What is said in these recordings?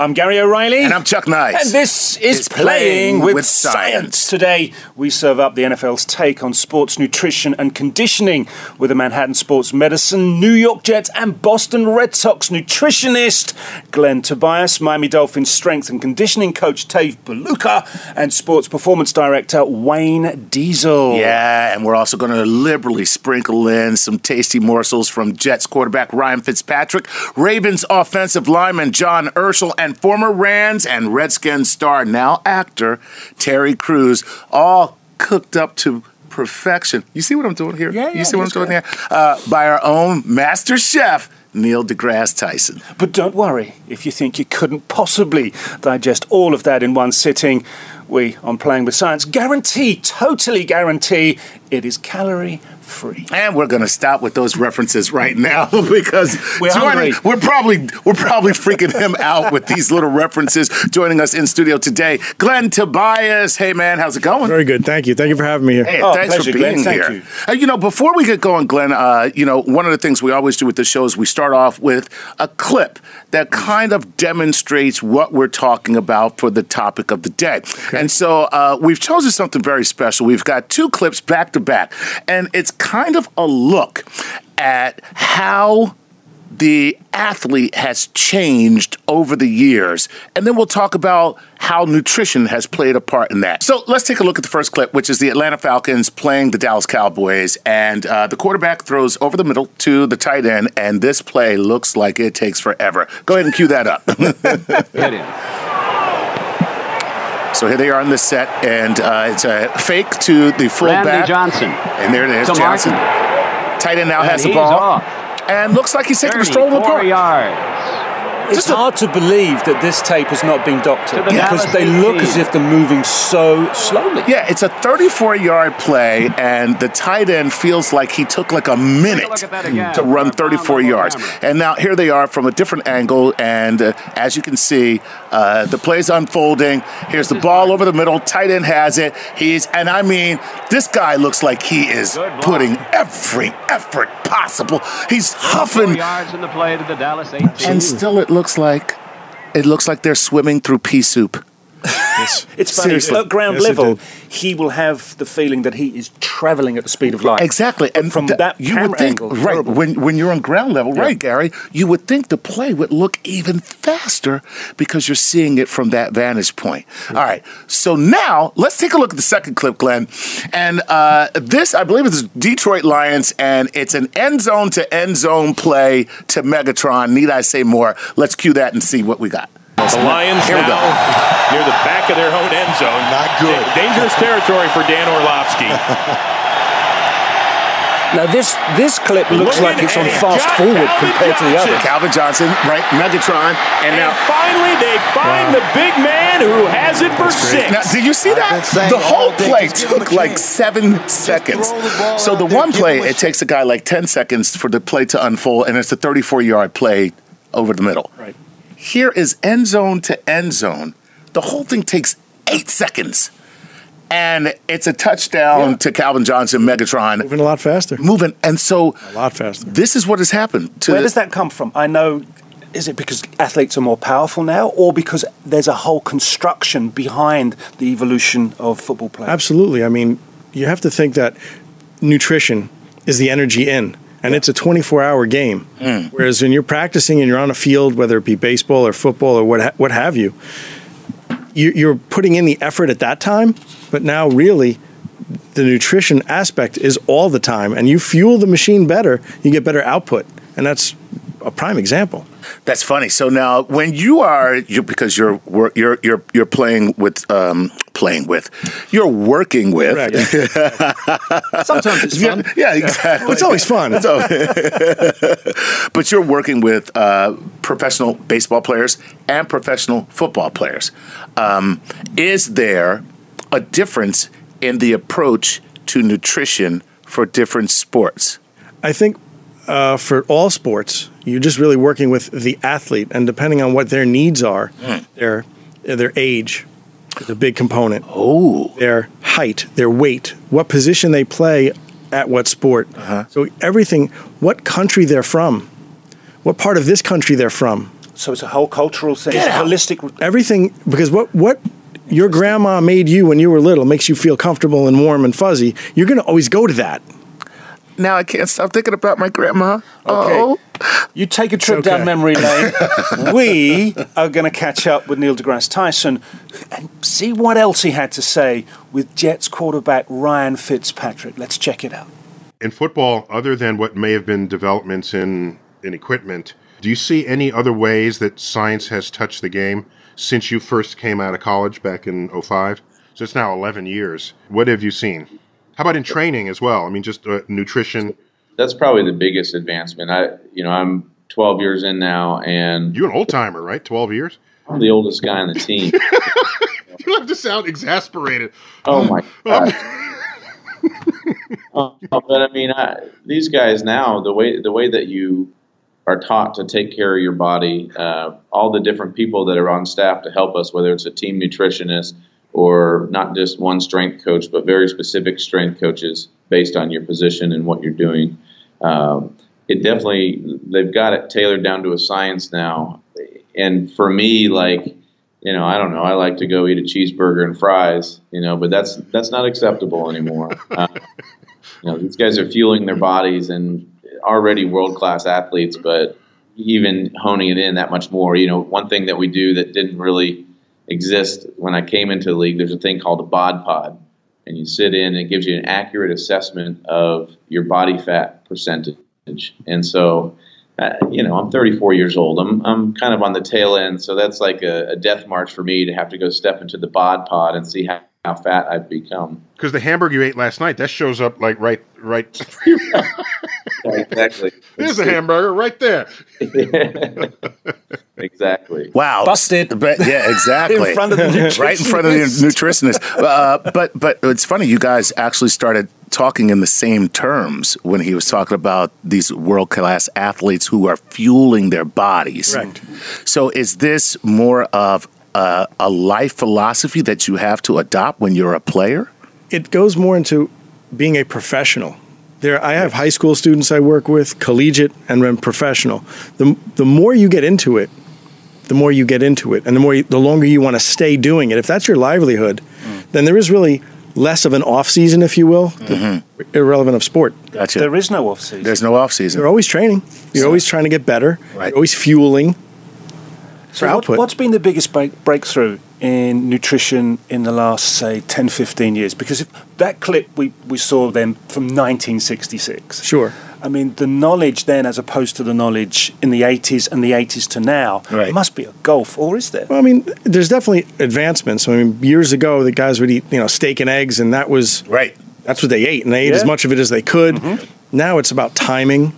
I'm Gary O'Reilly. And I'm Chuck Nice. And this is It's Playing, Playing with, with science. Science. Today, we serve up the NFL's take on sports nutrition and conditioning with a Manhattan sports medicine, New York Jets, and Boston Red Sox nutritionist Glenn Tobias, Miami Dolphins strength and conditioning coach Dave Puloka, and sports performance director Wayne Diesel. Yeah, and we're also going to liberally sprinkle in some tasty morsels from Jets quarterback Ryan Fitzpatrick, Ravens offensive lineman John Urschel, and former Rams and Redskins star, now actor Terry Crews, all cooked up to perfection. You see what I'm doing here? Yeah, yeah, you see what I'm doing here? Uh, by our own master chef, Neil deGrasse Tyson. But don't worry if you think you couldn't possibly digest all of that in one sitting. We, on Playing with Science, guarantee, totally guarantee, it is calorie free. And we're going to stop with those references right now because We're hungry. we're probably we're probably freaking him out with these little references. Joining us in studio today, Glenn Tobias. Hey man, how's it going? Very good. Thank you. Thank you for having me here. Hey, Oh, thanks pleasure, for being Glenn. Thank here. you. Uh, you know, before we get going, Glenn, uh, you know, one of the things we always do with the show is we start off with a clip that kind of demonstrates what we're talking about for the topic of the day. And so uh, we've chosen something very special. We've got two clips back to back, and it's kind of a look at how the athlete has changed over the years. And then we'll talk about how nutrition has played a part in that. So let's take a look at the first clip, which is the Atlanta Falcons playing the Dallas Cowboys. And uh, the quarterback throws over the middle to the tight end, and this play looks like it takes forever. Go ahead and cue that up. So here they are on the set, and uh, it's a fake to the fullback. Randy. Johnson. And there it is, To Johnson. Martin. Tight end now And has the ball. off. And looks like he's taking a stroll in the park. yards. It's hard to believe that this tape has not been doctored To the because they look 18. as if they're moving so slowly. Yeah, it's a 34 yard play, and the tight end feels like he took like a minute look at that again. to run 34 yards. camera. And now here they are from a different angle, and uh, as you can see, uh, the play's unfolding. Here's the ball over the middle. Tight end has it. He's, and I mean, this guy looks like he is putting every effort possible. He's Four huffing, yards in the play to the Dallas 18. and still it looks like. It looks like they're swimming through pea soup. It's funny. Seriously. At ground Yes, level, he will have the feeling that he is traveling at the speed of light. Exactly, and from th- that you would think, angle, right? When when you're on ground level, right, Gary? You would think the play would look even faster because you're seeing it from that vantage point. All right, so now let's take a look at the second clip, Glenn. And uh, this, I believe, is Detroit Lions, and it's an end zone to end zone play to Megatron. Need I say more? Let's cue that and see what we got. The Lions Here we now near the back of their own end zone. Not good. Dangerous territory for Dan Orlovsky. Now this this clip looks Looking like it's on fast Got forward Calvin compared to the other. others. Calvin Johnson, right? Megatron, and And now. finally, they find the big man who has it for six. Now, did you see that? The whole play just give him a took like chance. seven seconds. the So the there, one play, it takes a guy like 10 seconds for the play to unfold, and it's a 34 yard play over the middle. Right. Here is end zone to end zone. The whole thing takes eight seconds. And it's a touchdown Yeah. to Calvin Johnson, Megatron, Moving a lot faster. moving. And so A lot faster. this is what has happened to Where does that come from? I know. Is it because athletes are more powerful now, or because there's a whole construction behind the evolution of football play? Absolutely. I mean, you have to think that nutrition is the energy in, and it's a 24 hour game. Hmm. Whereas when you're practicing and you're on a field, whether it be baseball or football or what, ha- what have you, you, you're putting in the effort at that time, but now really the nutrition aspect is all the time, and you fuel the machine better, you get better output. And that's a prime example. That's funny. So now, when you are, you because you're wor- you're you're you're playing with um, playing with, you're working with. Sometimes it's fun. yeah, exactly. It's always fun. but you're working with uh, professional baseball players and professional football players. Um, is there a difference in the approach to nutrition for different sports? I think uh, for all sports, you're just really working with the athlete, and depending on what their needs are, their their age is a big component. Oh, Their height, their weight, what position they play at what sport. So everything, what country they're from, what part of this country they're from. So it's a whole cultural thing. Get it's holistic. Everything because what what your grandma made you when you were little makes you feel comfortable and warm and fuzzy. You're going to always go to that. Now I can't stop thinking about my grandma. Okay. Oh. You take a trip okay. down memory lane. we are going to catch up with Neil deGrasse Tyson and see what else he had to say with Jets quarterback Ryan Fitzpatrick. Let's check it out. in football, other than what may have been developments in, in equipment, do you see any other ways that science has touched the game since you first came out of college back in 05? So it's now 11 years. What have you seen? How about in training as well? I mean, just uh, nutrition. that's probably the biggest advancement. I, you know, I'm 12 years in now, and You're an old timer, right? 12 years? I'm the oldest guy on the team. You have to sound exasperated. Oh my god! Uh, but I mean, I, these guys now, the way the way that you are taught to take care of your body, uh, all the different people that are on staff to help us, whether it's a team nutritionist or not just one strength coach, but very specific strength coaches based on your position and what you're doing. Um, it definitely they've got it tailored down to a science now. And for me, like you know, I don't know. I like to go eat a cheeseburger and fries, you know, but that's that's not acceptable anymore. Uh, you know, these guys are fueling their bodies and already world class athletes, but even honing it in that much more. You know, one thing that we do that didn't really exist when I came into the league, there's a thing called a bod pod, and you sit in and it gives you an accurate assessment of your body fat percentage. And so, uh, you know, I'm 34 years old. I'm I'm kind of on the tail end, so that's like a, a death march for me to have to go step into the bod pod and see how, how fat I've become. Because the hamburger you ate last night, that shows up like right, right. exactly. There's a hamburger right there. exactly. Wow. Busted. But, yeah, exactly. In front of the right in front of the nutritionist. Uh, but but it's funny, you guys actually started talking in the same terms when he was talking about these world class athletes who are fueling their bodies. Correct. So is this more of a, a life philosophy that you have to adopt when you're a player? It goes more into being a professional. There, I have high school students I work with, collegiate, and then professional. The the more you get into it, the more you get into it, and the more you, the longer you want to stay doing it. If that's your livelihood, then there is really less of an off season, if you will, mm-hmm. irrelevant of sport. Gotcha. There is no off season. There's no off season. You're always training. You're always trying to get better. Right. You're always fueling for So what, output. what's been the biggest break, breakthrough in nutrition in the last, say, 10, 15 years? Because if that clip we, we saw then from 1966. Sure. I mean, the knowledge then, as opposed to the knowledge in the 80s and the 80s to now, Right. must be a gulf, or is there? Well, I mean, there's definitely advancements. I mean, years ago, the guys would eat, you know, steak and eggs, and that was right. that's what they ate, and they ate Yeah. as much of it as they could. Mm-hmm. Now it's about timing.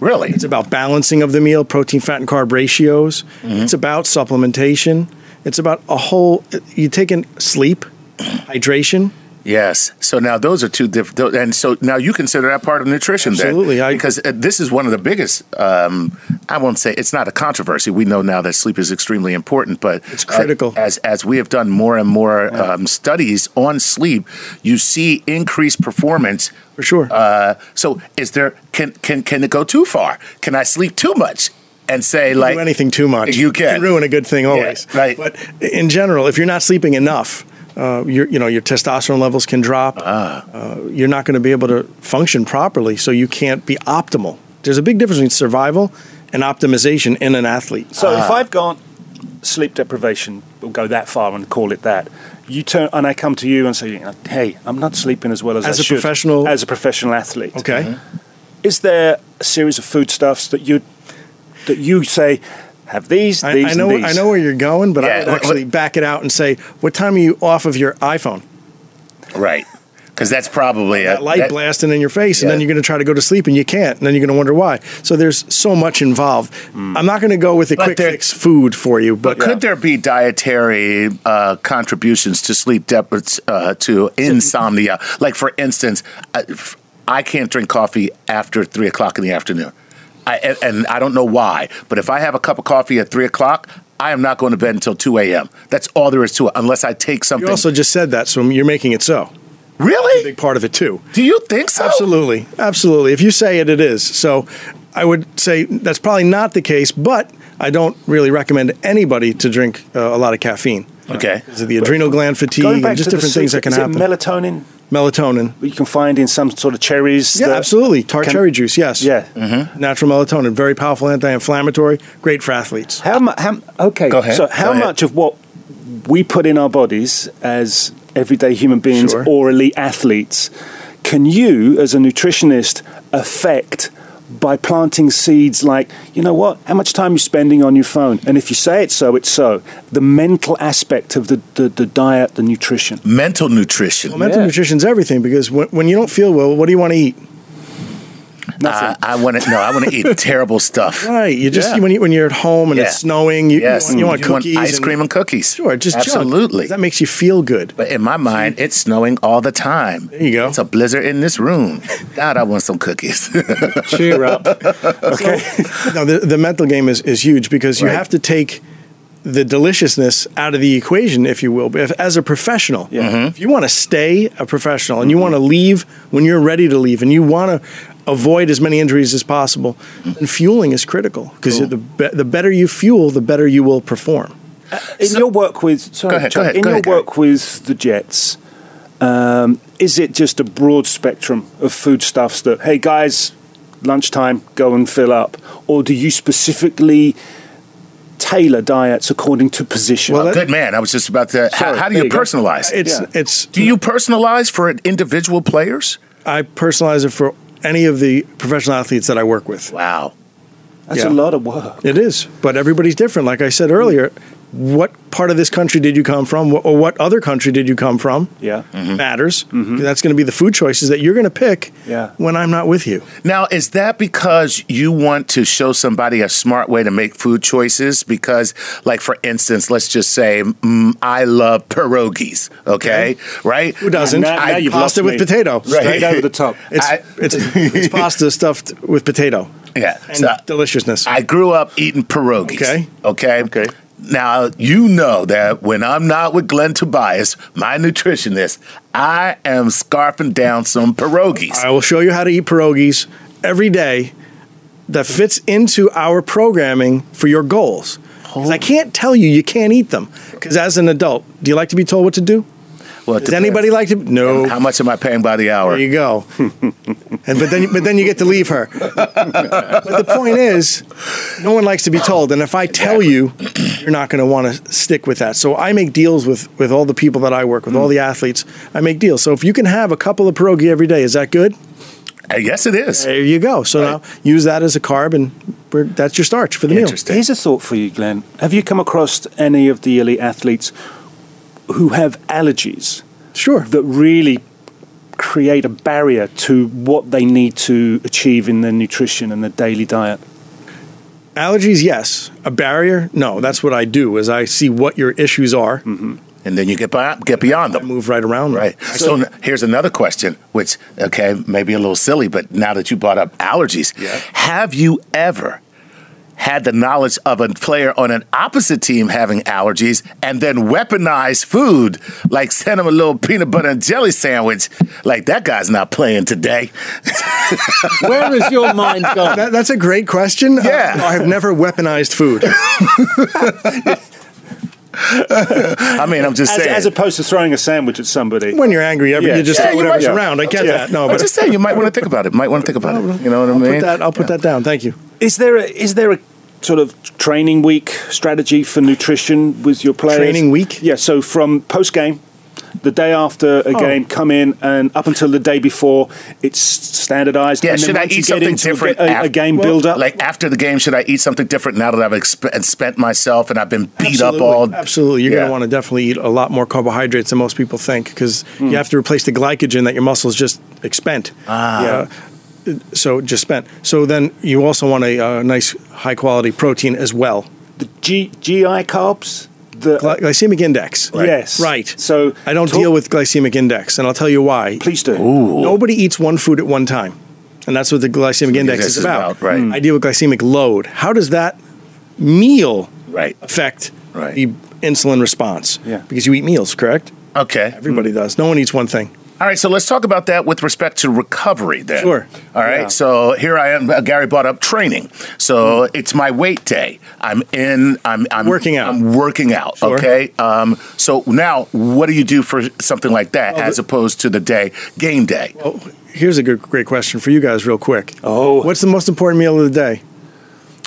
Really? It's about balancing of the meal, protein, fat, and carb ratios. Mm-hmm. It's about supplementation. It's about a whole. You take in sleep, hydration. Yes. So now those are two different, and so now you consider that part of nutrition, Absolutely. then, I- because uh, this is one of the biggest. Um, I won't say it's not a controversy. We know now that sleep is extremely important, but It's critical. As as we have done more and more um, studies on sleep, you see increased performance. For sure. Uh, so is there can can can it go too far? Can I sleep too much and say like do anything too much. You can. ruin a good thing always. right. But in general, if you're not sleeping enough, uh, your you know your testosterone levels can drop. Ah. Uh, you're not going to be able to function properly, so you can't be optimal. There's a big difference between survival and optimization in an athlete. So if I've got sleep deprivation, we'll go that far and call it that. You turn and I come to you and say, "Hey, I'm not sleeping as well as, As I a should." professional- as a professional athlete. Okay. Is there a series of foodstuffs that you that you say have these, I, these, I know these? I know where you're going, but Yeah, I would what- actually back it out and say, what time are you off of your iPhone? right? Because that's probably a, That light that- blasting in your face, and then you're going to try to go to sleep and you can't, and then you're going to wonder why. So there's so much involved. I'm not going to go with a But quick there- fix food for you, but Could there be dietary uh, contributions to sleep deficits uh, to insomnia? Like, for instance, I can't drink coffee after three o'clock in the afternoon. I, and, and I don't know why, but if I have a cup of coffee at three o'clock, I am not going to bed until two a.m. That's all there is to it, unless I take something. you also just said that, so you're making it so. really? Big part of it too. Do you think so? Absolutely, absolutely. If you say it, it is. So I would say that's probably not the case, but I don't really recommend anybody to drink uh, a lot of caffeine. Okay. Because of the adrenal gland fatigue Going and just to the different things that can is it happen. melatonin melatonin. you can find in some sort of cherries. Yeah, absolutely. Tart can- cherry juice, yes. Yeah. Mm-hmm. Mm-hmm. Natural melatonin, very powerful anti-inflammatory, great for athletes. How much? How, okay. Go ahead. So, how Go ahead. much of what we put in our bodies as everyday human beings Sure. or elite athletes can you, as a nutritionist, affect? By planting seeds like, you know what, how much time you're spending on your phone. And if you say it's so, it's so. The mental aspect of the, the, the diet, the nutrition. Mental nutrition. Well, mental Yeah. nutrition's everything because when, when you don't feel well, what do you want to eat? Uh, I want to no. I want to eat terrible stuff. Right. You just Yeah. when you when you're at home and Yeah. it's snowing, you, Yes, you, want, you want cookies, ice and- cream and cookies. Sure, just junk. absolutely. That makes you feel good. But in my mind, it's snowing all the time. There you go. It's a blizzard in this room. God, I want some cookies. Cheer up. okay. No, the, the mental game is, is huge because you Right. have to take the deliciousness out of the equation, if you will. But if, as a professional, Yeah. Mm-hmm. if you want to stay a professional and you want to leave when you're ready to leave and you want to avoid as many injuries as possible, then fueling is critical because the, be- the better you fuel, the better you will perform. In your work with, sorry, Go ahead, go ahead, in go your ahead, work with the Jets, um, is it just a broad spectrum of foodstuffs that, hey guys, lunchtime, go and fill up, or do you specifically tailor diets according to position? Well, that- Good man. I was just about to. How, Sorry, how do there you you go. personalize? It's Yeah. it's do you personalize for individual players? I personalize it for any of the professional athletes that I work with. Wow. That's yeah. a lot of work. It is, but everybody's different. Like I said earlier, what part of this country did you come from, or what other country did you come from? Yeah. matters. That's going to be the food choices that you're going to pick Yeah. when I'm not with you. Now, is that because you want to show somebody a smart way to make food choices? Because, like, for instance, let's just say mm, I love pierogies, okay? Right? Who doesn't? Now- now I- you've pasta lost with me. potato. Straight over the top. It's, I- it's, it's pasta stuffed with potato Yeah. and So deliciousness. I grew up eating pierogies. Okay. Okay. Okay. Now you know that when I'm not with Glenn Tobias, my nutritionist, I am scarfing down some pierogies. I will show you how to eat pierogies every day that fits into our programming for your goals. I oh. can't tell you you can't eat them. Because as an adult, do you like to be told what to to? Well, Does anybody like to? No. How much am I paying by the hour? There you go. and but then but then you get to leave her. but the point is, no one likes to be told, and if I tell you, you're not going to want to stick with that. So I make deals with with all the people that I work with, all the athletes. I make deals. So if you can have a couple of pierogi every day, is that good? Uh, yes, it is. There you go. So now use that as a carb, and we're, that's your starch for the meal. Interesting. Here's a thought for you, Glenn. Have you come across any of the elite athletes who have allergies Sure. that really create a barrier to what they need to achieve in their nutrition and their daily diet? Allergies, yes. A barrier, no. That's what I do. Is I see what your issues are, mm-hmm. And then you get by, get beyond them. move right around. them. Right. So, n- here's another question, which okay, maybe a little silly, but now that you brought up allergies, yeah. have you ever had the knowledge of a player on an opposite team having allergies and then weaponized food, like send him a little peanut butter and jelly sandwich? Like that guy's not playing today. Where is your mind gone? That, that's a great question. Uh, Yeah. no, I have never weaponized food. I mean, I'm just As, saying. as opposed to throwing a sandwich at somebody. when you're angry, every, Yeah. you just Yeah, throw whatever's might- around. I get Yeah. that. No, but I'm just saying you might want to think about it. Might want to think about it. You know what I mean? put that, I'll put that down. Thank you. Is there a, is there a sort of training week strategy for nutrition with your players? Training week? Yeah. So from post game, the day after a Oh. game, come in and up until the day before, it's standardized. Yeah, and then should I you eat get something into a different ga- A, a, af- game well, build up. Like after the game, should I eat something different now that I've exp- spent myself and I've been beat up Absolutely. all? Absolutely. You're Yeah. going to want to definitely eat a lot more carbohydrates than most people think because you have to replace the glycogen that your muscles just expend. Ah. Yeah. So just spent. So then you also want a, uh nice high quality protein as well. the G, GI carbs. The, Gly- glycemic index. Yes. Right. So I don't talk- deal with glycemic index, and I'll tell you why. Please do. Nobody eats one food at one time. And that's what the glycemic index this is is about. about, right. I deal with glycemic load. How does that meal Right. affect Right. the insulin response? Yeah. Because you eat meals, correct? Okay. Everybody does. No one eats one thing. All right, so let's talk about that with respect to recovery then. Sure. All right, Yeah. so here I am. uh, Gary brought up training. So it's my weight day. I'm in. I'm, I'm Working out. I'm working out. Sure. Okay. Um, so now, what do you do for something like that as opposed to the day game day? Well, here's a good, great question for you guys, real quick. Oh. what's the most important meal of the day?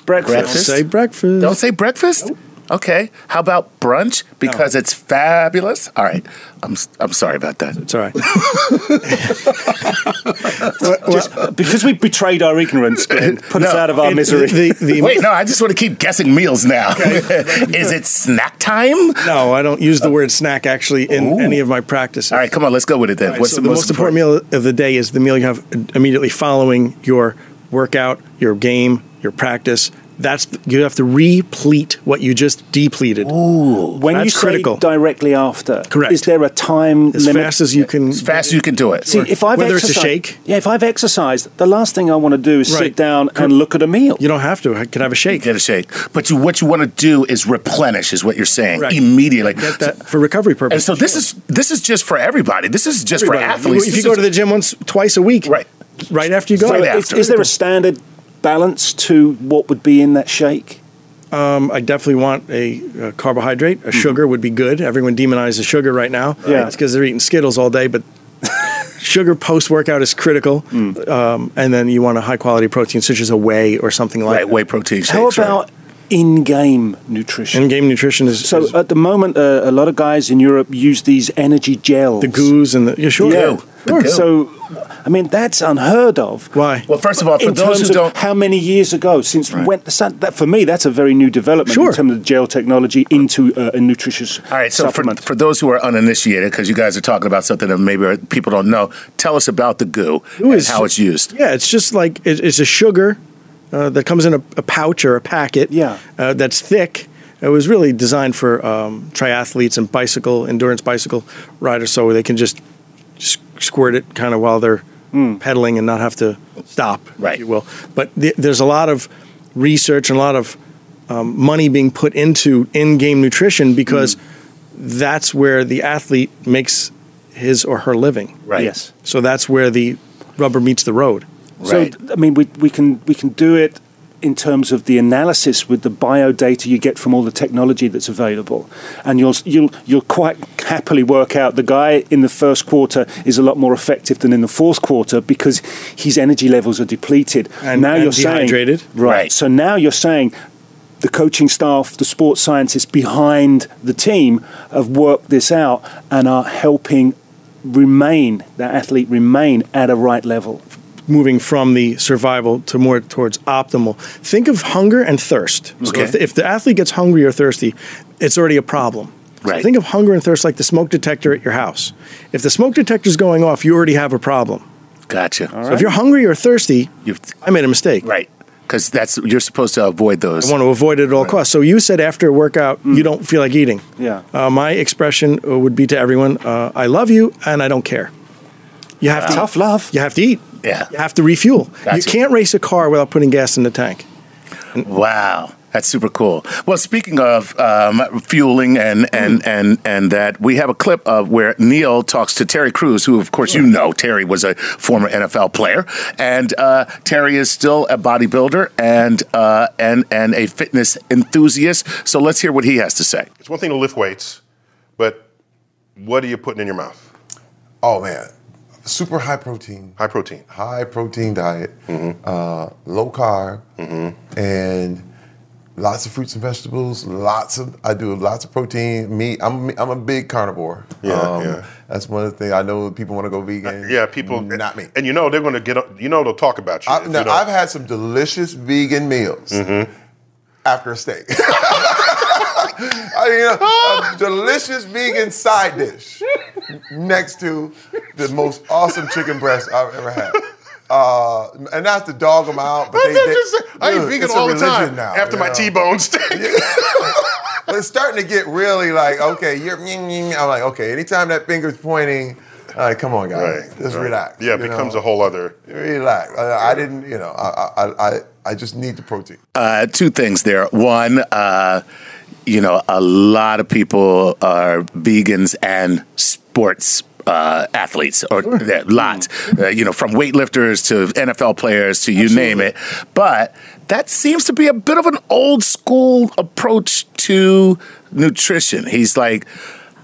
Breakfast. Breakfast? Say breakfast. Don't say breakfast. Okay. How about brunch? Because it's fabulous. All right. I'm I'm sorry about that. It's all right. Just because we betrayed our ignorance, Glenn, put us out of our It- misery. The, the, Wait, no, I just want to keep guessing meals now. Is it snack time? no, I don't use the word snack actually in any of my practices. All right, come on, let's go with it then. Right, What's so the, most important? meal of the day is the meal you have immediately following your workout, your game, your practice. That's you have to replete what you just depleted Ooh, when you that's say critical. directly after, Correct. is there a time as limit? fast as you can. As fast as you can do it. See, if I've Whether it's a exercised- shake. yeah, if I've exercised, the last thing I want to do is sit down Cor- and look at a meal. You don't have to. I could have a shake. Get a shake. But you, what you want to do is replenish, is what you're saying, Right. immediately. Get that for recovery And purposes. so this is this is just for everybody. This is just for athletes. If This you go to the gym once, twice a week, Right. right after you go, So Right is, is there a standard balance to what would be in that shake? Um, I definitely want a, uh carbohydrate. A sugar would be good. Everyone demonizes sugar right now. Yeah. it's because they're eating Skittles all day. But sugar post workout is critical. Um, and then you want a high quality protein, such as a whey or something like right, whey protein shakes. How right. about in-game nutrition? In game nutrition is, so is at the moment, uh, a lot of guys in Europe use these energy gels. the goos and the yeah, sure. Yeah. The goo. So, I mean, that's unheard of. Why? Well, first of all, for in those terms who don't, how many years ago since Right. when that for me that's a very new development Sure. in terms of gel technology into uh, a nutritious all right. So for, supplement. for those who are uninitiated, because you guys are talking about something that maybe people don't know, tell us about the goo Goo and is- how it's used. Yeah, it's just like it, it's a sugar uh, that comes in a, a pouch or a packet. Yeah. uh, that's thick. It was really designed for um, triathletes and bicycle endurance bicycle riders, so they can just, just squirt it kind of while they're pedaling and not have to stop, Right. if you will. But th- there's a lot of research and a lot of um, money being put into in-game nutrition because that's where the athlete makes his or her living. Right. yes. So that's where the rubber meets the road. Right. So I mean, we we can we can do it in terms of the analysis with the bio data you get from all the technology that's available, and you'll you'll you'll quite happily work out the guy in the first quarter is a lot more effective than in the fourth quarter because his energy levels are depleted. And- now and you're saying dehydrated. right. Right. So now you're saying. The coaching staff, the sports scientists behind the team have worked this out and are helping remain, that athlete remain at a right level. Moving from the survival to more towards optimal. Think of hunger and thirst. So Okay. if, the, if the athlete gets hungry or thirsty, it's already a problem. So Right. think of hunger and thirst like the smoke detector at your house. If the smoke detector is going off, you already have a problem. Gotcha. So if you're hungry or thirsty, You've, I made a mistake. right. Because that's you're supposed to avoid those. I want to avoid it at all costs. So you said after a workout, you don't feel like eating. Yeah. Uh, my expression uh, would be to everyone, uh, I love you and I don't care. You have to Tough love. You have to eat. Yeah. You have to refuel. You can't race a car without putting gas in the tank. Wow, that's super cool. Well, speaking of um, fueling and and and and that, we have a clip of where Neil talks to Terry Crews, who, of course, you know, Terry was a former NFL player, and uh, Terry is still a bodybuilder and uh, and and a fitness enthusiast. So let's hear what he has to say. It's one thing to lift weights, but what are you putting in your mouth? Oh man, super high protein, High protein. high protein diet, uh, low carb, and lots of fruits and vegetables. Lots of I do lots of protein, meat. I'm I'm a big carnivore. Um, Yeah, yeah. That's one of the things I know. People want to go vegan. Yeah, people. not me. And you know they're going to get. You know they'll talk about you. I, now, you. I've had some delicious vegan meals after a steak. I mean, a, a delicious vegan side dish next to the most awesome chicken breast I've ever had. Uh, and not to dog them out, but they, they, just, I eat vegan it's a all the religion time now, after my know? T-bone steak. But it's starting to get really like, okay, you're. I'm like, okay, anytime that finger's pointing, all right, come on, guys, Right, just right. relax. Yeah, it you becomes know? a whole other. Relax. I, I didn't, you know, I, I, I, I just need the protein. Uh, two things there. One, uh, you know, a lot of people are vegans and sports uh, athletes, or yeah, lots. Uh, you know, from weightlifters to NFL players to you name it. But that seems to be a bit of an old school approach to nutrition. He's like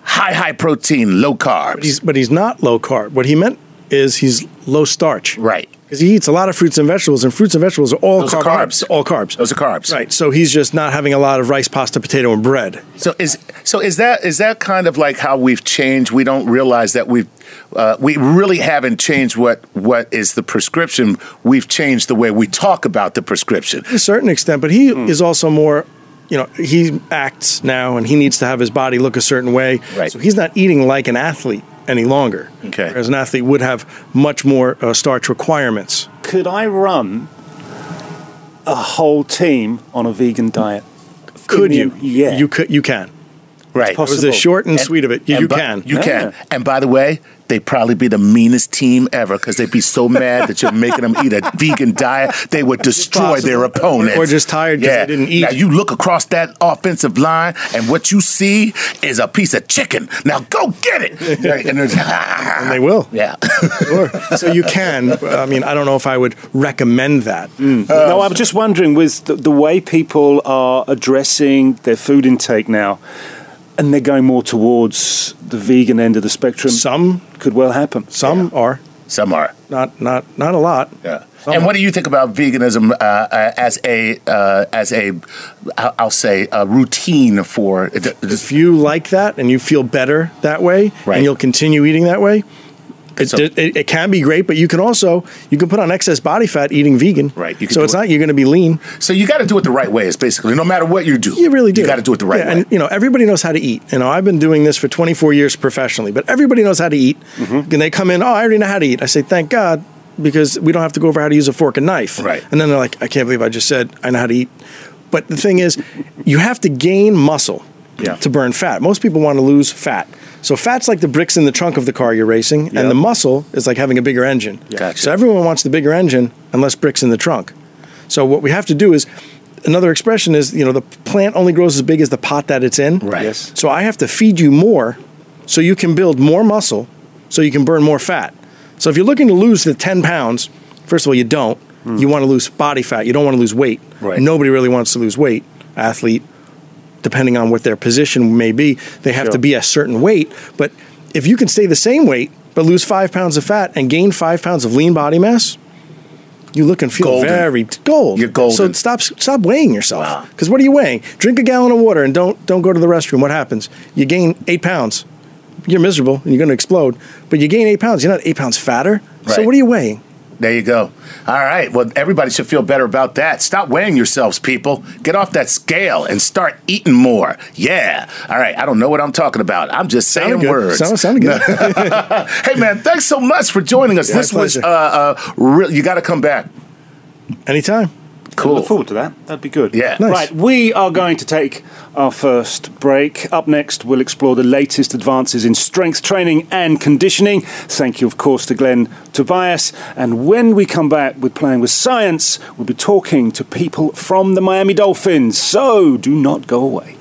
high, high protein, low carbs. But he's, but he's not low carb. What he meant is he's low starch. right. Because he eats a lot of fruits and vegetables, and fruits and vegetables are all Those are carbs. All carbs. Those are carbs. Right. So he's just not having a lot of rice, pasta, potato, and bread. So is so is that is that kind of like how we've changed? We don't realize that we've uh, we really haven't changed what what is the prescription. We've changed the way we talk about the prescription. To a certain extent, but he Hmm. is also more, you know, he acts now and he needs to have his body look a certain way. Right. So he's not eating like an athlete any longer. Okay. Whereas an athlete would have much more uh, starch requirements. Could I run a whole team on a vegan diet? Could you? Yeah. You could. You can. Right. It was the Possible. short and, sweet of it. You, you by- can. You Yeah. can. And by the way, they'd probably be the meanest team ever because they'd be so mad that you're making them eat a vegan diet. They would destroy their opponents. Or just tired 'cause yeah. they didn't eat. Now you look across that offensive line, and what you see is a piece of chicken. Now go get it. And, there's- and they will. Yeah. Sure. so you can. I mean, I don't know if I would recommend that. Mm. Uh, no, I'm just wondering with the, the way people are addressing their food intake now, and they're going more towards the vegan end of the spectrum. Some could well happen. Some are. Some are. Not not not a lot. Yeah. And what do you think about veganism uh, uh, as a uh, as a I'll I'll say a routine for If you like that and you feel better that way, Right. and you'll continue eating that way, it, So- it, it can be great. But you can also you can put on excess body fat eating vegan. Right, you So it's it. not you're going to be lean. So you got to do it the right way. Is basically no matter what you do, You really do. You got to do it the right Yeah, way. And you know, everybody knows how to eat. You know, I've been doing this for 24 years professionally, but everybody knows how to eat. Mm-hmm. And they come in, oh, I already know how to eat. I say, thank God, because we don't have to go over how to use a fork and knife. Right. And then they're like, I can't believe I just said I know how to eat. But the thing is, you have to gain muscle Yeah. to burn fat. Most people want to lose fat. So fat's like the bricks in the trunk of the car you're racing, Yep. and the muscle is like having a bigger engine. Gotcha. So everyone wants the bigger engine and less bricks in the trunk. So what we have to do is another expression is you know the plant only grows as big as the pot that it's in. Right. Yes. So I have to feed you more so you can build more muscle so you can burn more fat. So if you're looking to lose the 10 pounds, first of all you don't. Hmm. You want to lose body fat. You don't want to lose weight. Right. Nobody really wants to lose weight. Athlete, depending on what their position may be, they have Sure. to be a certain weight. But if you can stay the same weight but lose five pounds of fat and gain five pounds of lean body mass, you look and feel Golden. very gold. You're golden. So stop stop weighing yourself. Wow. Because what are you weighing? Drink a gallon of water and don't don't go to the restroom. What happens? You gain eight pounds. You're miserable and you're going to explode. But you gain eight pounds. You're not eight pounds fatter. So what are you weighing? There you go. All right. Well, everybody should feel better about that. Stop weighing yourselves, people. Get off that scale and start eating more. Yeah. All right. I don't know what I'm talking about. I'm just saying Sounded good. words. Sound- sounded good. hey, man, thanks so much for joining us. Yeah, this was, uh, uh, real, you got to come back. Anytime. Cool. Look forward to that. That'd be good. Yeah. Nice. Right, we are going to take our first break. Up next, we'll explore the latest advances in strength training and conditioning. Thank you, of course, to Glenn Tobias. And when we come back with Playing with Science, we'll be talking to people from the Miami Dolphins. So do not go away.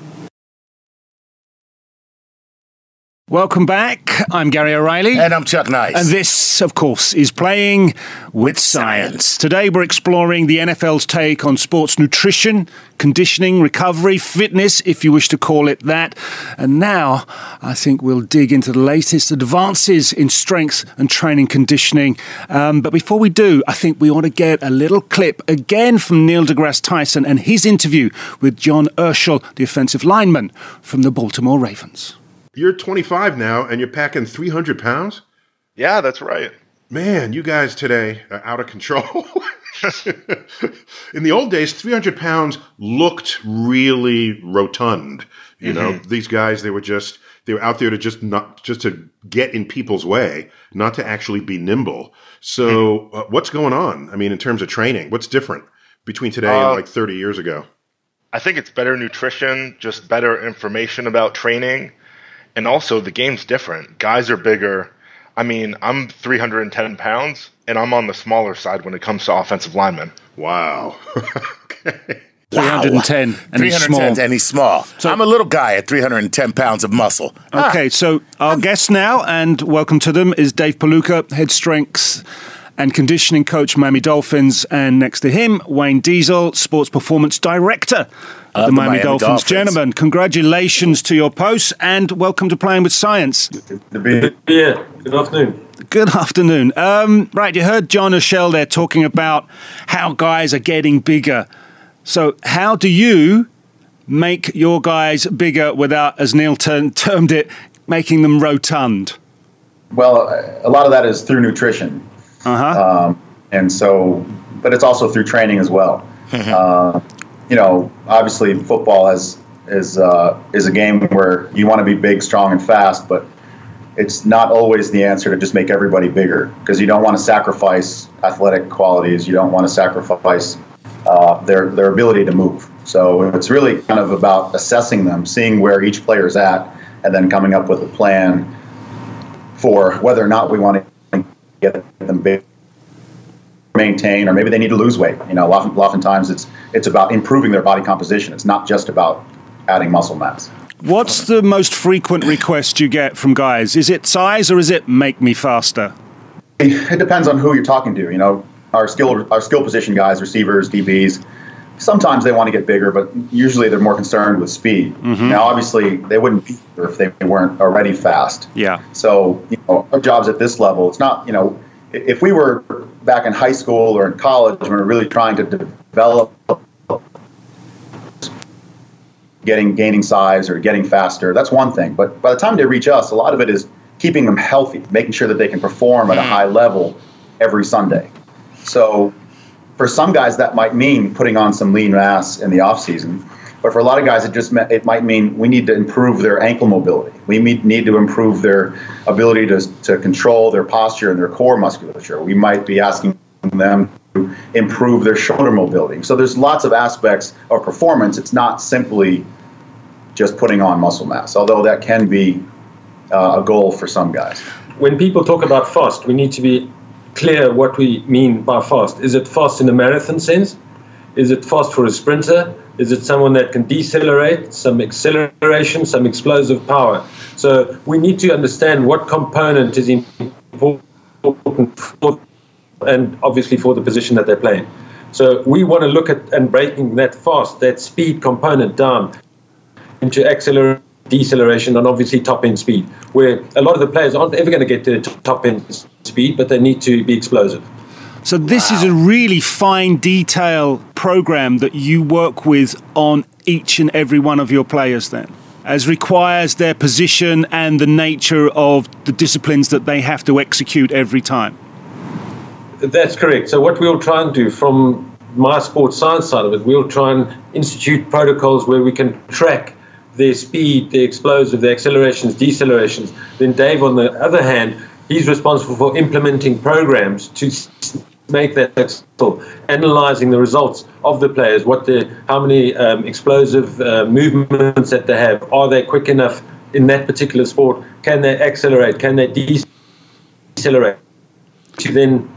Welcome back. I'm Gary O'Reilly. And I'm Chuck Nice. And this, of course, is Playing with Science. Today we're exploring the NFL's take on sports nutrition, conditioning, recovery, fitness, if you wish to call it that. And now I think we'll dig into the latest advances in strength and training conditioning. Um, but before we do, I think we ought to get a little clip again from Neil deGrasse Tyson and his interview with John Urschel, the offensive lineman from the Baltimore Ravens. You're 25 now and you're packing 300 pounds? Yeah, that's right. Man, you guys today are out of control. In the old days, 300 pounds looked really rotund. You know, these guys, they were just, they were out there to just not, just to get in people's way, not to actually be nimble. So, uh, what's going on? I mean, in terms of training, what's different between today Uh, and like 30 years ago? I think it's better nutrition, just better information about training. And also, the game's different. Guys are bigger. I mean, I'm 310 pounds, and I'm on the smaller side when it comes to offensive linemen. Wow. okay. Wow. 310 and he's small. and he's small. So, I'm a little guy at 310 pounds of muscle. Okay, ah. so our guest now, and welcome to them, is Dave Puloka, head strengths and conditioning coach, Miami Dolphins, and next to him, Wayne Diesel, sports performance director of the Miami, Miami Dolphins. Dolphins. Gentlemen, congratulations to your posts, and welcome to Playing with Science. Yeah, good afternoon. Good afternoon. Um, right, you heard John Urschel there talking about how guys are getting bigger. So, how do you make your guys bigger without, as Neil term- termed it, making them rotund? Well, a lot of that is through nutrition. Uh-huh. Um, and so, but it's also through training as well. uh, you know, obviously, football has is uh, is a game where you want to be big, strong, and fast, but it's not always the answer to just make everybody bigger because you don't want to sacrifice athletic qualities. You don't want to sacrifice uh, their their ability to move. So it's really kind of about assessing them, seeing where each player is at, and then coming up with a plan for whether or not we want to get them big, maintain, or maybe they need to lose weight. You know, often, oftentimes it's it's about improving their body composition. It's not just about adding muscle mass. What's the most frequent request you get from guys? Is it size or is it make me faster? It depends on who you're talking to. You know, our skill our skill position guys, receivers, DBs. Sometimes they want to get bigger, but usually they're more concerned with speed. Mhm. Now, obviously, they wouldn't be here if they weren't already fast. Yeah. So, you know, our jobs at this level, it's not, you know, if we were back in high school or in college, when we we're really trying to develop getting gaining size or getting faster, that's one thing. But by the time they reach us, a lot of it is keeping them healthy, making sure that they can perform at a high level every Sunday. So for some guys that might mean putting on some lean mass in the off season. But for a lot of guys, it just it might mean we need to improve their ankle mobility. We need to improve their ability to, to control their posture and their core musculature. We might be asking them to improve their shoulder mobility. So there's lots of aspects of performance. It's not simply just putting on muscle mass, although that can be uh, a goal for some guys. When people talk about fast, we need to be clear what we mean by fast. Is it fast in a marathon sense? Is it fast for a sprinter? Is it someone that can decelerate, some acceleration, some explosive power? So we need to understand what component is important for, and obviously for the position that they're playing. So we want to look at and breaking that fast, that speed component down into acceleration, deceleration, and obviously top end speed, where a lot of the players aren't ever going to get to top end speed, but they need to be explosive. So this is a really fine detail program that you work with on each and every one of your players then as requires their position and the nature of the disciplines that they have to execute every time. That's correct. So what we'll try and do from my sports science side of it, we'll try and institute protocols where we can track their speed, their explosive, their accelerations, decelerations. Then Dave, on the other hand, he's responsible for implementing programs to make that successful, analyzing the results of the players, what the, how many um, explosive uh, movements that they have, are they quick enough in that particular sport, can they accelerate, can they decelerate, to then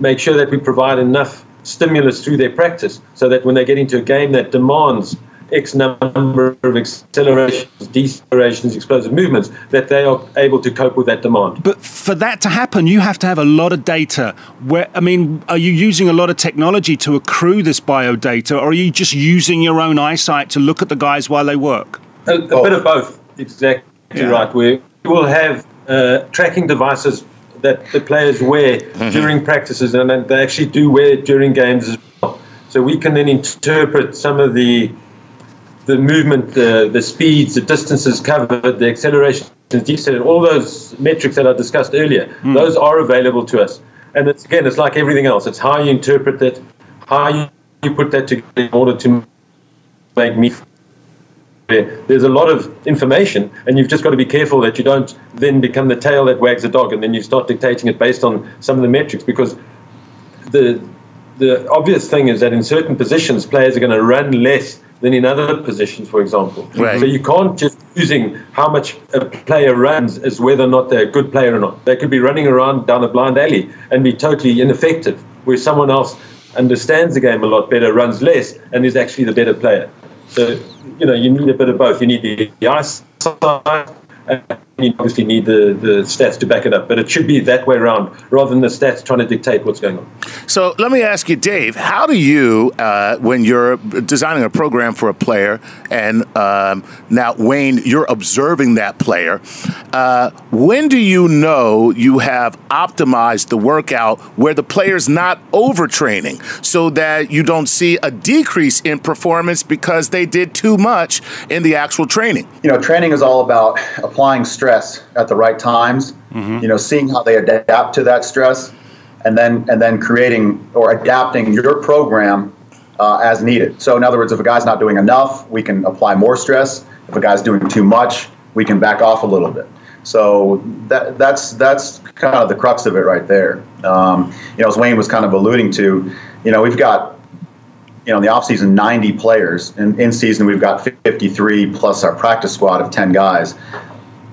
make sure that we provide enough stimulus through their practice so that when they get into a game that demands X number of accelerations, decelerations, explosive movements, that they are able to cope with that demand. But for that to happen, you have to have a lot of data. Where I mean, are you using a lot of technology to accrue this bio data, or are you just using your own eyesight to look at the guys while they work? A, a bit of both, exactly Yeah. right. We will have uh, tracking devices that the players wear during practices, and then they actually do wear during games as well. So we can then interpret some of the the movement, the the speeds, the distances covered, the accelerations, deceleration, all those metrics that I discussed earlier. Hmm. Those are available to us, and it's again, it's like everything else. It's how you interpret it, how you, you put that together in order to make me there- there's a lot of information, and you've just got to be careful that you don't then become the tail that wags the dog, and then you start dictating it based on some of the metrics. Because the the obvious thing is that in certain positions, players are going to run less than in other positions, for example. Right. So you can't just using how much a player runs as whether or not they're a good player or not. They could be running around down a blind alley and be totally ineffective, where someone else understands the game a lot better, runs less, and is actually the better player. So, you know, you need a bit of both. You need the, the eyesight and you obviously need the, the stats to back it up. But it should be that way around rather than the stats trying to dictate what's going on. So let me ask you, Dave, how do you, uh, when you're designing a program for a player, and um, now Wayne, you're observing that player, uh, when do you know you have optimized the workout where the player's not overtraining so that you don't see a decrease in performance because they did too much in the actual training? You know, training is all about applying stress at the right times. Mm-hmm. You know, seeing how they adapt to that stress, and then and then creating or adapting your program uh, as needed. So, in other words, if a guy's not doing enough, we can apply more stress. If a guy's doing too much, we can back off a little bit. So that that's that's kind of the crux of it right there. Um, you know, as Wayne was kind of alluding to, you know, we've got you know, in the offseason, 90 players. And in season, we've got 53 plus our practice squad of 10 guys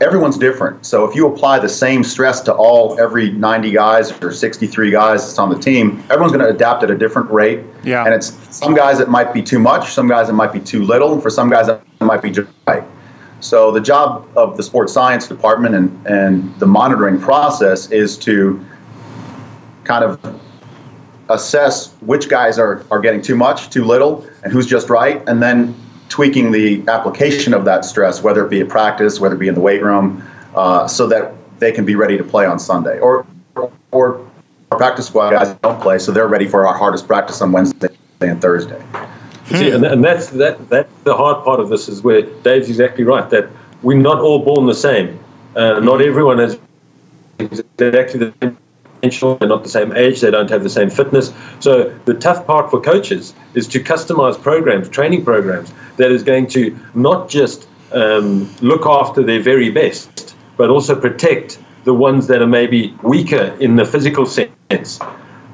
everyone's different. So if you apply the same stress to all every 90 guys or 63 guys that's on the team, everyone's going to adapt at a different rate. Yeah. And it's some guys it might be too much, some guys it might be too little, and for some guys it might be just right. So the job of the sports science department and, and the monitoring process is to kind of assess which guys are, are getting too much, too little, and who's just right, and then tweaking the application of that stress, whether it be at practice, whether it be in the weight room, uh, so that they can be ready to play on Sunday. Or, or our practice squad guys don't play, so they're ready for our hardest practice on Wednesday and Thursday. See, and, and that's that that's the hard part of this is where Dave's exactly right that we're not all born the same. Uh, not everyone has exactly the same potential. They're not the same age. They don't have the same fitness. So the tough part for coaches is to customize programs, training programs that is going to not just um, look after their very best, but also protect the ones that are maybe weaker in the physical sense.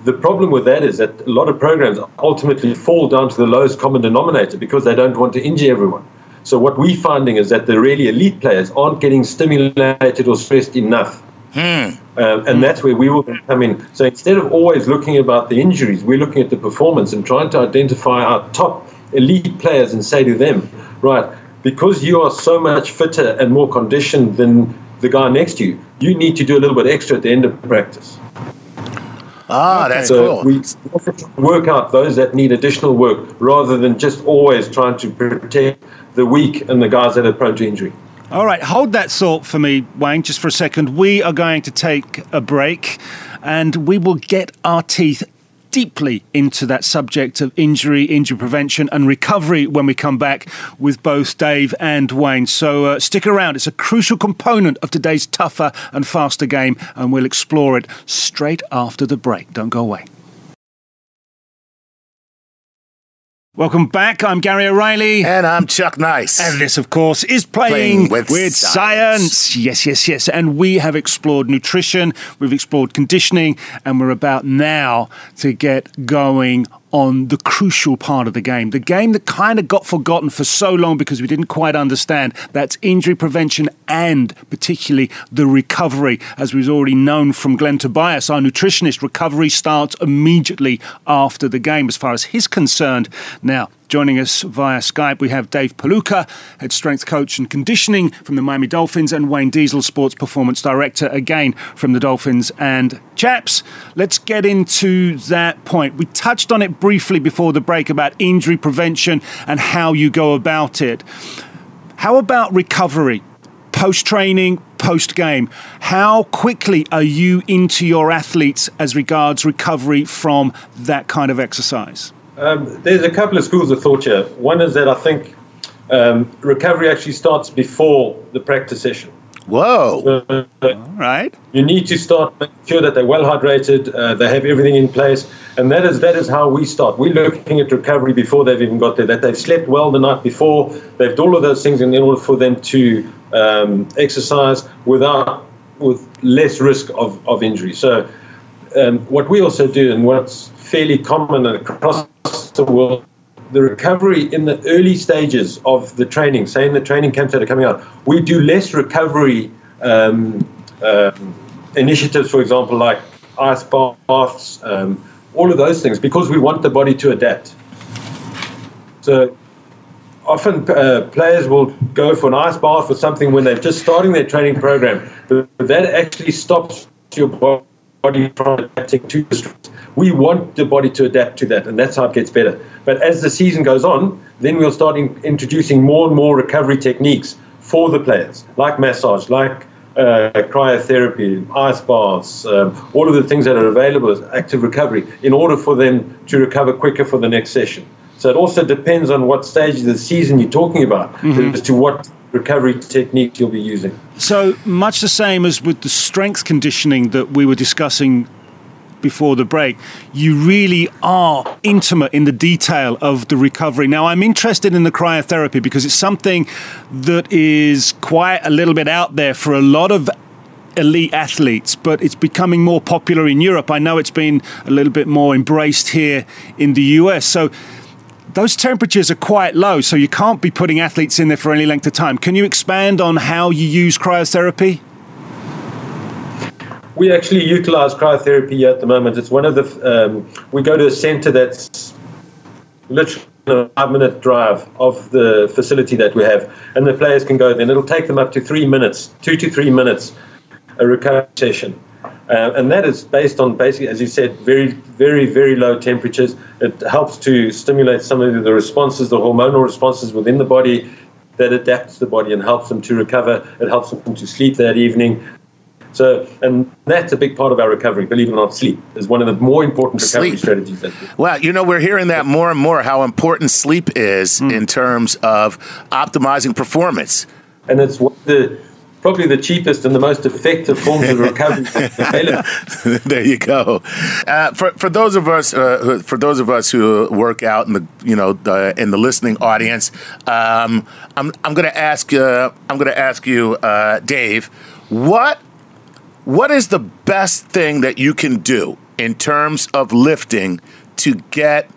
The problem with that is that a lot of programs ultimately fall down to the lowest common denominator because they don't want to injure everyone. So what we're finding is that the really elite players aren't getting stimulated or stressed enough. Hmm. Um, and that's where we will come in. So instead of always looking about the injuries, we're looking at the performance and trying to identify our top elite players and say to them, right, because you are so much fitter and more conditioned than the guy next to you, you need to do a little bit extra at the end of practice. Ah, that's so cool. We work out those that need additional work rather than just always trying to protect the weak and the guys that are prone to injury. All right, hold that thought for me, Wayne, just for a second. We are going to take a break and we will get our teeth deeply into that subject of injury, injury prevention, and recovery when we come back with both Dave and Wayne. So uh, stick around. It's a crucial component of today's tougher and faster game, and we'll explore it straight after the break. Don't go away. Welcome back. I'm Gary O'Reilly. And I'm Chuck Nice. And this, of course, is Playing, Playing with science. Science. Yes, yes, yes. And we have explored nutrition, we've explored conditioning, and we're about now to get going on the crucial part of the game. The game that kind of got forgotten for so long because we didn't quite understand. That's injury prevention and particularly the recovery. As we've already known from Glen Tobias, our nutritionist, recovery starts immediately after the game as far as he's concerned. Now, Joining us via Skype, we have Dave Puloka, head strength coach and conditioning from the Miami Dolphins, and Wayne Diesel, sports performance director, again from the Dolphins. And chaps, let's get into that point. We touched on it briefly before the break about injury prevention and how you go about it. How about recovery? Post training, post game. How quickly are you into your athletes as regards recovery from that kind of exercise? Um, there's a couple of schools of thought here. One is that I think um, recovery actually starts before the practice session. Whoa. Uh, All right. You need to start making sure that they're well hydrated, uh, they have everything in place, and that is that is how we start. We're looking at recovery before they've even got there. That they've slept well the night before, they've done all of those things in order for them to um, exercise without with less risk of, of injury. So, um, what we also do, and what's fairly common across the world, the recovery in the early stages of the training, say in the training camps that are coming out, we do less recovery um, um, initiatives, for example, like ice baths, um, all of those things because we want the body to adapt. So often uh, players will go for an ice bath or something when they're just starting their training program, but that actually stops your body from adapting to the stress. We want the body to adapt to that, and that's how it gets better. But as the season goes on, then we'll start in, introducing more and more recovery techniques for the players, like massage, like uh, cryotherapy, ice baths, um, all of the things that are available as active recovery, in order for them to recover quicker for the next session. So it also depends on what stage of the season you're talking about Mhm. as to what recovery technique you'll be using. So much the same as with the strength conditioning that we were discussing before the break, you really are intimate in the detail of the recovery. Now, I'm interested in the cryotherapy because it's something that is quite a little bit out there for a lot of elite athletes, but it's becoming more popular in Europe. I know it's been a little bit more embraced here in the US. So those temperatures are quite low, so you can't be putting athletes in there for any length of time. Can you expand on how you use cryotherapy? We actually utilize cryotherapy at the moment. It's one of the, um, we go to a center that's literally a five minute drive of the facility that we have, and the players can go then. It'll take them up to three minutes, two to three minutes, a recovery session. Uh, and that is based on basically, as you said, very, very, very low temperatures. It helps to stimulate some of the responses, the hormonal responses within the body that adapts the body and helps them to recover. It helps them to sleep that evening. So, and that's a big part of our recovery. Believe it or not, sleep is one of the more important recovery Sleep. strategies. That we you know, we're hearing that more and more how important sleep is in terms of optimizing performance. And it's the probably the cheapest and the most effective forms of recovery there you go. Uh, for for those of us uh, who- for those of us who work out in the you know the, in the listening audience, um, I'm I'm going to ask uh, I'm going to ask you, uh, Dave, what what is the best thing that you can do in terms of lifting to get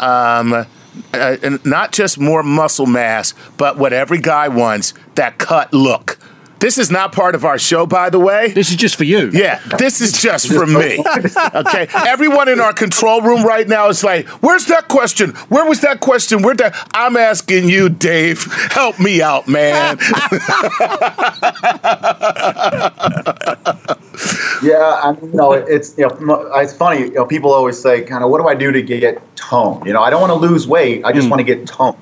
um, uh, not just more muscle mass, but what every guy wants that cut look. This is not part of our show, by the way. This is just for you. Yeah, this is just for me. Okay, everyone in our control room right now is like, "Where's that question? Where was that question? Where that?" I'm asking you, Dave. Help me out, man. Yeah, I mean, you know, it's you know, it's funny. You know, people always say, kind of, what do I do to get tone? You know, I don't want to lose weight. I just mm. want to get tone.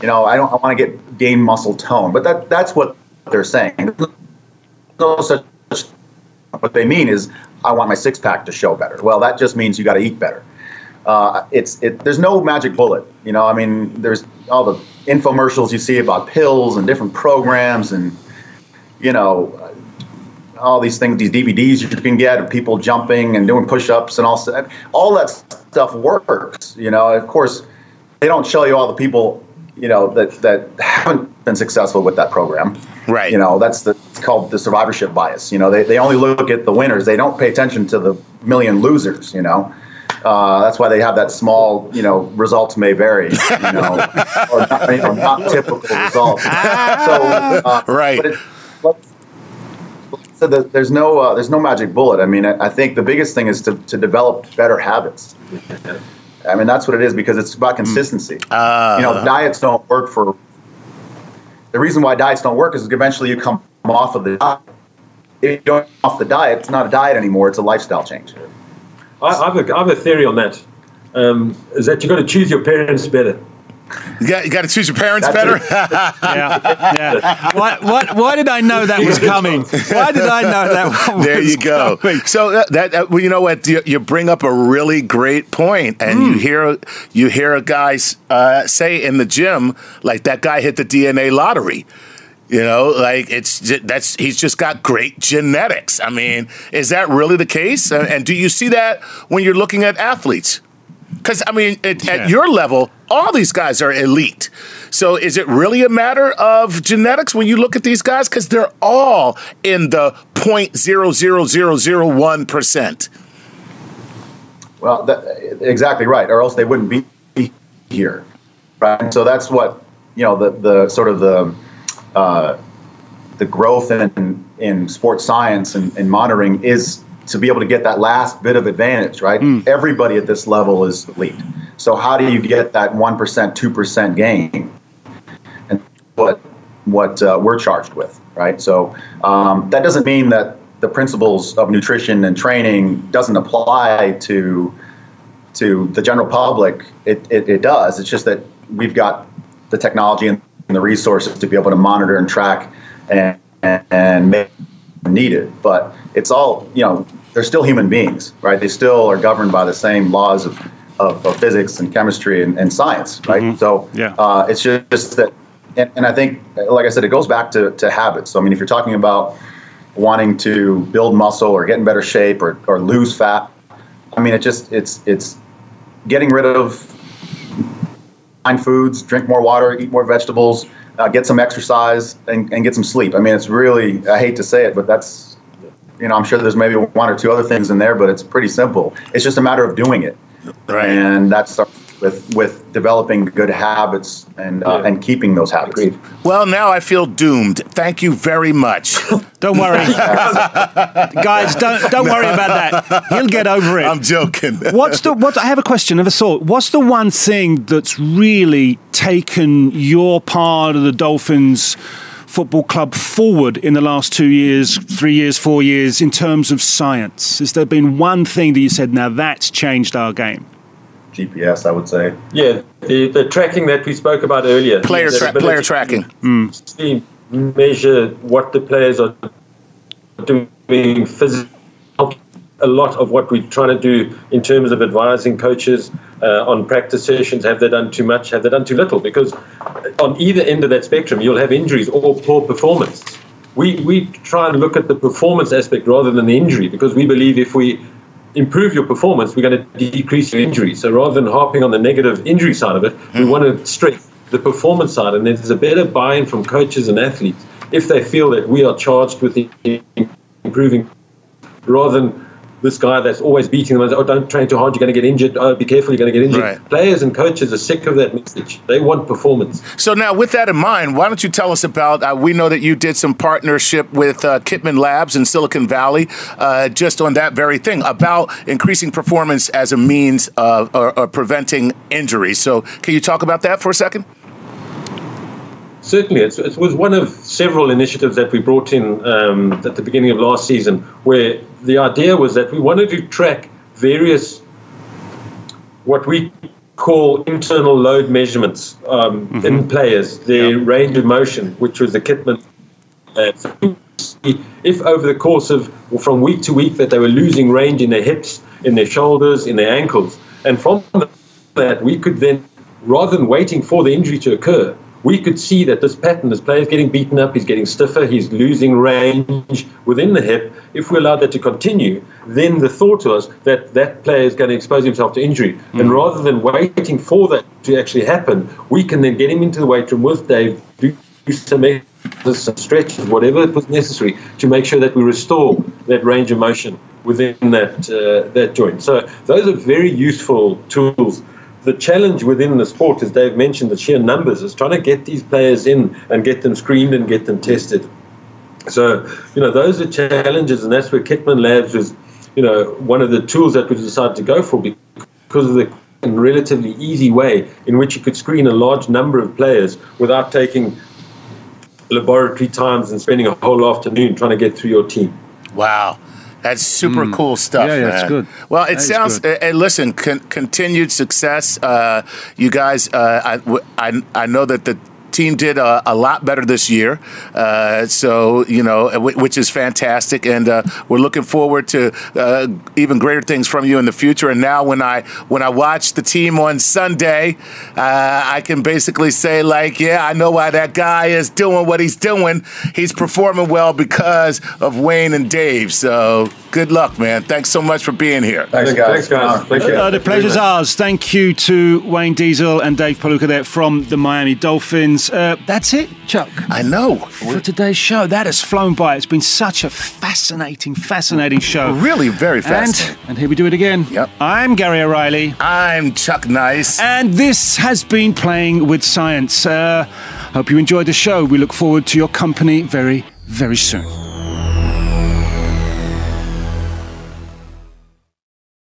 You know, I don't. I want to get gain muscle tone. But that that's what they're saying. No such. What they mean is, I want my six pack to show better. Well, that just means you got to eat better. Uh, it's it. There's no magic bullet. You know, I mean, there's all the infomercials you see about pills and different programs and you know all these things, these DVDs you can get of people jumping and doing push-ups and all that. All that stuff works. You know, of course, they don't show you all the people, you know, that that haven't been successful with that program. Right. You know, that's the it's called the survivorship bias. You know, they they only look at the winners. They don't pay attention to the million losers. You know. Uh, that's why they have that small, you know, results may vary, you know, or not, you know, not typical results. So, uh, right. But it, so the, there's no uh, there's no magic bullet. I mean, I, I think the biggest thing is to, to develop better habits. I mean, that's what it is because it's about consistency. you know, diets don't work for. The reason why diets don't work is eventually you come off of the diet. If you don't off the diet, it's not a diet anymore. It's a lifestyle change. I, I, have a, I have a theory on that. Um, is that you've got to choose your parents better. You got, you got to choose your parents better. yeah, yeah. Why, why, why did I know that was coming? Why did I know that? Was there you go. coming? So that, that uh, well, you know what you, you bring up a really great point, and Hmm. you hear you hear a guy uh, say in the gym like that guy hit the DNA lottery. You know, like it's that's he's just got great genetics. I mean, is that really the case? And, and do you see that when you're looking at athletes? Because I mean, at, at your level, all these guys are elite. So is it really a matter of genetics when you look at these guys? Because they're all in the point zero zero zero zero one percent. Well, that, exactly right, or else they wouldn't be here, right? So that's what you know the the sort of the uh, the growth in in sports science and, and monitoring is to be able to get that last bit of advantage, right? Everybody at this level is elite. So how do you get that one percent, two percent gain? And what what uh, we're charged with, right? So um, that doesn't mean that the principles of nutrition and training doesn't apply to to the general public. It, it, it does. It's just that we've got the technology and the resources to be able to monitor and track and and, and make needed. But it's all you know. They're still human beings, right? They still are governed by the same laws of, of, of physics and chemistry and, and science, right? So Yeah. uh, it's just that, and, and I think, like I said, it goes back to, to habits. So I mean, if you're talking about wanting to build muscle or get in better shape or, or lose fat, I mean, it just it's it's getting rid of fine foods, drink more water, eat more vegetables, uh, get some exercise, and, and get some sleep. I mean, it's really I hate to say it, but that's you know I'm sure there's maybe one or two other things in there, but it's pretty simple. It's just a matter of doing it, Right. and that's with with developing good habits and uh, and keeping those habits. Well, now I feel doomed. Thank you very much. Don't worry, guys. Don't don't worry about that. He'll get over it. I'm joking. What's the what? I have a question of a sort. What's the one thing that's really taken your part of the Dolphins football club forward in the last two years, three years, four years in terms of science? Has there been one thing that you said, now that's changed our game? GPS, I would say. Yeah, the, the tracking that we spoke about earlier. Player That tra- player tracking. actually Measure what the players are doing physically. A lot of what we're trying to do in terms of advising coaches uh, on practice sessions have they done too much, have they done too little? Because on either end of that spectrum, you'll have injuries or poor performance. We, we try and look at the performance aspect rather than the injury because we believe if we improve your performance, we're going to decrease your injury. So rather than harping on the negative injury side of it, we want to stress the performance side. And there's a better buy in from coaches and athletes if they feel that we are charged with improving rather than this guy that's always beating them. Oh, don't train too hard. You're going to get injured. Oh, be careful. You're going to get injured. Right. Players and coaches are sick of that message. They want performance. So now, with that in mind, why don't you tell us about? Uh, we know that you did some partnership with uh, Kitman Labs in Silicon Valley, uh, just on that very thing about increasing performance as a means of or, or preventing injury. So, can you talk about that for a second? Certainly, it's, it was one of several initiatives that we brought in um, at the beginning of last season, where the idea was that we wanted to track various what we call internal load measurements um, in players, their range of motion, which was the Kitman. Uh, if over the course of from week to week that they were losing range in their hips, in their shoulders, in their ankles, and from that we could then, rather than waiting for the injury to occur, we could see that this pattern, this player is getting beaten up, he's getting stiffer, he's losing range within the hip. If we allow that to continue, then the thought was that that player is going to expose himself to injury. And rather than waiting for that to actually happen, we can then get him into the weight room with Dave, do some exercises, some stretches, whatever was necessary to make sure that we restore that range of motion within that uh, that joint. So those are very useful tools the challenge within the sport, as Dave mentioned, the sheer numbers, is trying to get these players in and get them screened and get them tested. So, you know, those are challenges, and that's where Kitman Labs was, you know, one of the tools that we decided to go for because of the relatively easy way in which you could screen a large number of players without taking laboratory times and spending a whole afternoon trying to get through your team. Wow. That's super cool stuff. Yeah, yeah, man. it's good. Well, it That sounds. good. Uh, uh, listen, con- continued success. Uh, you guys, uh, I, w- I, I know that the team did a, a lot better this year. Uh, so you know, w- which is fantastic, and uh, we're looking forward to uh, even greater things from you in the future. And now, when I when I watch the team on Sunday, uh, I can basically say like, yeah, I know why that guy is doing what he's doing. He's performing well because of Wayne and Dave. So good luck, man. Thanks so much for being here. Thanks, guys. Thanks, guys. Thank. Uh, the pleasure's ours. Thank you to Wayne Diesel and Dave Puloka there from the Miami Dolphins. Uh, that's it, Chuck. I know. For today's show, that has flown by. It's been such a fascinating, fascinating show. Really, very And, and here we do it again. Yep. I'm Gary O'Reilly. I'm Chuck Nice. And this has been Playing with Science. Uh, hope you enjoyed the show. We look forward to your company very, very soon.